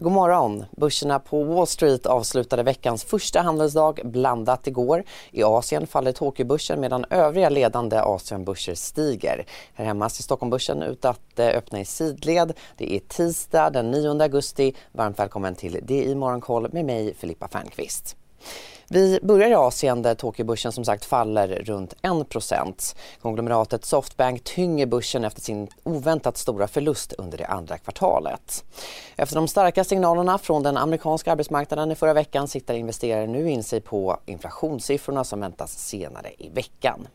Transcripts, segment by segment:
God morgon! Börserna på Wall Street avslutade veckans första handelsdag blandat igår. I Asien faller Tokyobörsen medan övriga ledande Asienbörser stiger. Här hemma ser Stockholmbörsen ut att eh, öppna i sidled. Det är tisdag den 9 augusti. Varmt välkommen till DI Morgonkoll med mig Filippa Fernqvist. Vi börjar i Asien där Tokyobörsen som sagt faller runt 1 Konglomeratet Softbank tynger börsen efter sin oväntat stora förlust under det andra kvartalet. Efter de starka signalerna från den amerikanska arbetsmarknaden i förra veckan siktar investerare nu in sig på inflationssiffrorna som väntas senare i veckan.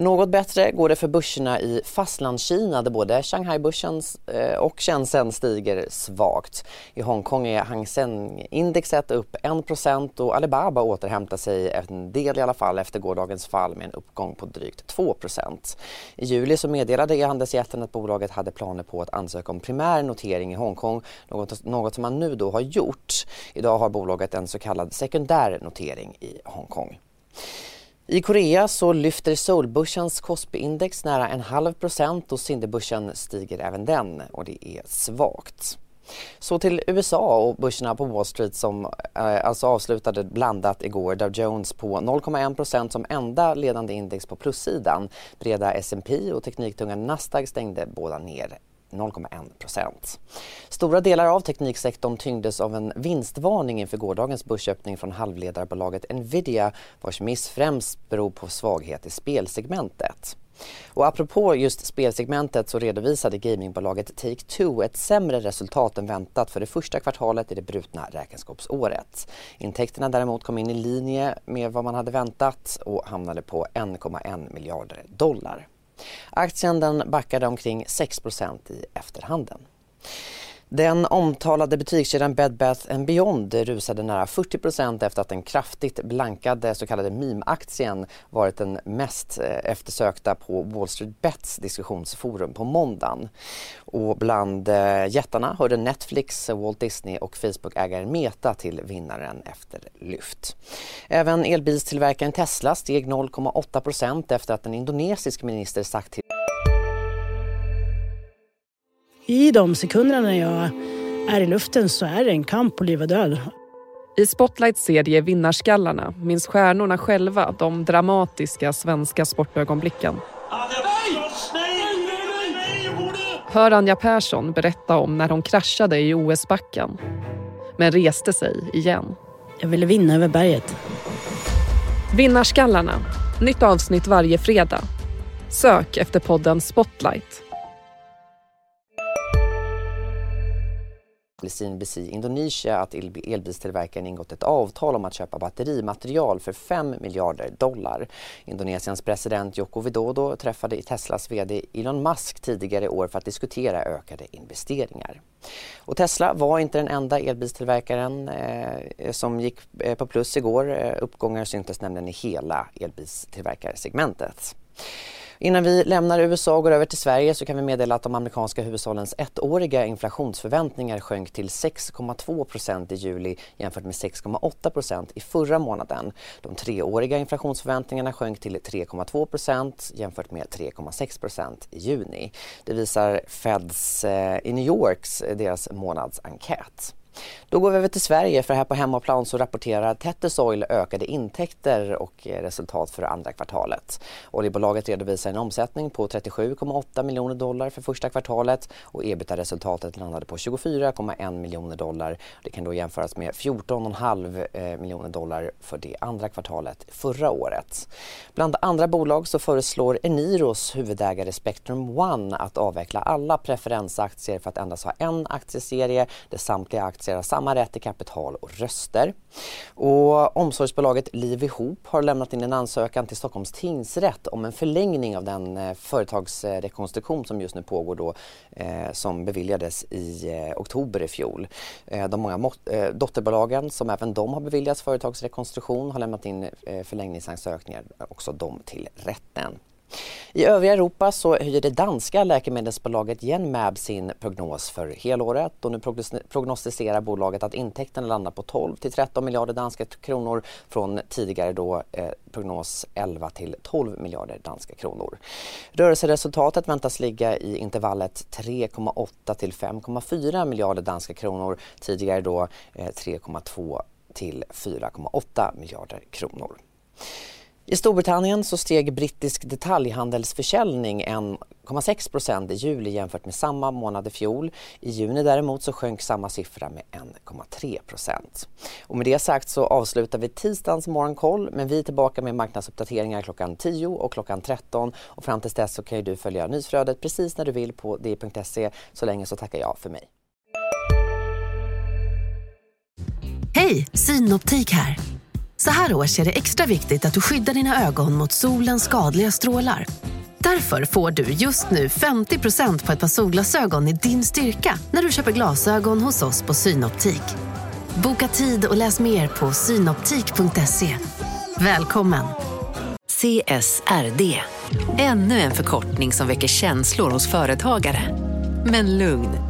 Något bättre går det för börserna i Fastlandskina där både Shanghai-börsen eh, och Shenzhen stiger svagt. I Hongkong är Hang Seng-indexet upp 1 och Alibaba återhämtar sig en del i alla fall efter gårdagens fall med en uppgång på drygt 2% I juli så meddelade e-handelsjätten att bolaget hade planer på att ansöka om primär notering i Hongkong, något, något som man nu då har gjort. Idag har bolaget en så kallad sekundär notering i Hongkong. I Korea så lyfter Seoulbörsens Kospi-index nära en halv procent och Cinderbörsen stiger även den och det är svagt. Så till USA och börserna på Wall Street som eh, alltså avslutade blandat igår. Dow Jones på 0,1% som enda ledande index på plussidan. Breda S&P och tekniktunga Nasdaq stängde båda ner 0,1 procent. Stora delar av tekniksektorn tyngdes av en vinstvarning inför gårdagens börsöppning från halvledarbolaget Nvidia vars miss främst beror på svaghet i spelsegmentet. Och apropå just spelsegmentet så redovisade gamingbolaget Take-Two ett sämre resultat än väntat för det första kvartalet i det brutna räkenskapsåret. Intäkterna däremot kom in i linje med vad man hade väntat och hamnade på 1,1 miljarder dollar. Aktien den backade omkring 6% i efterhanden. Den omtalade butikskedjan Bed Bath Beyond rusade nära 40% efter att den kraftigt blankade så kallade meme-aktien varit den mest eh, eftersökta på Wall Street Bets diskussionsforum på måndagen. Och bland eh, jättarna hörde Netflix, Walt Disney och Facebook-ägaren Meta till vinnaren efter lyft. Även elbilstillverkaren Tesla steg 0,8% efter att en indonesisk minister sagt till i de sekunderna när jag är i luften så är det en kamp på liv och död. I Spotlights serie Vinnarskallarna minns stjärnorna själva de dramatiska svenska sportögonblicken. Hör Anja Persson berätta om när hon kraschade i OS-backen men reste sig igen. Jag ville vinna över berget. Vinnarskallarna. Nytt avsnitt varje fredag. Sök efter podden Spotlight i Indonesia att elbilstillverkaren ingått ett avtal om att köpa batterimaterial för 5 miljarder dollar. Indonesiens president Joko Widodo träffade Teslas VD Elon Musk tidigare i år för att diskutera ökade investeringar. Och Tesla var inte den enda elbilstillverkaren eh, som gick eh, på plus igår. Eh, uppgångar syntes nämligen i hela elbilstillverkarsegmentet. Innan vi lämnar USA och går över till Sverige så kan vi meddela att de amerikanska hushållens ettåriga inflationsförväntningar sjönk till 6,2% i juli jämfört med 6,8% i förra månaden. De treåriga inflationsförväntningarna sjönk till 3,2% jämfört med 3,6% i juni. Det visar Feds eh, i New Yorks eh, deras månadsenkät. Då går vi över till Sverige för här på hemmaplan så rapporterar Tettis Oil ökade intäkter och resultat för andra kvartalet. Oljebolaget redovisar en omsättning på 37,8 miljoner dollar för första kvartalet och ebitda-resultatet landade på 24,1 miljoner dollar. Det kan då jämföras med 14,5 eh, miljoner dollar för det andra kvartalet förra året. Bland andra bolag så föreslår Eniros huvudägare Spectrum One att avveckla alla preferensaktier för att endast ha en aktieserie där samtliga aktier aktier samma rätt till kapital och röster. Och omsorgsbolaget Liv ihop har lämnat in en ansökan till Stockholms tingsrätt om en förlängning av den eh, företagsrekonstruktion som just nu pågår då, eh, som beviljades i eh, oktober i fjol. Eh, de många eh, dotterbolagen som även de har beviljats företagsrekonstruktion har lämnat in eh, förlängningsansökningar, eh, också de till rätten. I övriga Europa så höjer det danska läkemedelsbolaget Genmab sin prognos för helåret och nu prognostiserar bolaget att intäkterna landar på 12 till 13 miljarder danska kronor från tidigare då eh, prognos 11 till 12 miljarder danska kronor. Rörelseresultatet väntas ligga i intervallet 3,8 till 5,4 miljarder danska kronor, tidigare då eh, 3,2 till 4,8 miljarder kronor. I Storbritannien så steg brittisk detaljhandelsförsäljning 1,6 procent i juli jämfört med samma månad i fjol. I juni däremot så sjönk samma siffra med 1,3 procent. Och med det sagt så avslutar vi tisdagens morgonkoll men vi är tillbaka med marknadsuppdateringar klockan 10 och klockan 13 och fram tills dess så kan du följa nyhetsflödet precis när du vill på di.se. Så länge så tackar jag för mig. Hej, Synoptik här. Så här års är det extra viktigt att du skyddar dina ögon mot solens skadliga strålar. Därför får du just nu 50% på ett par solglasögon i din styrka när du köper glasögon hos oss på Synoptik. Boka tid och läs mer på synoptik.se. Välkommen! CSRD, ännu en förkortning som väcker känslor hos företagare. Men lugn,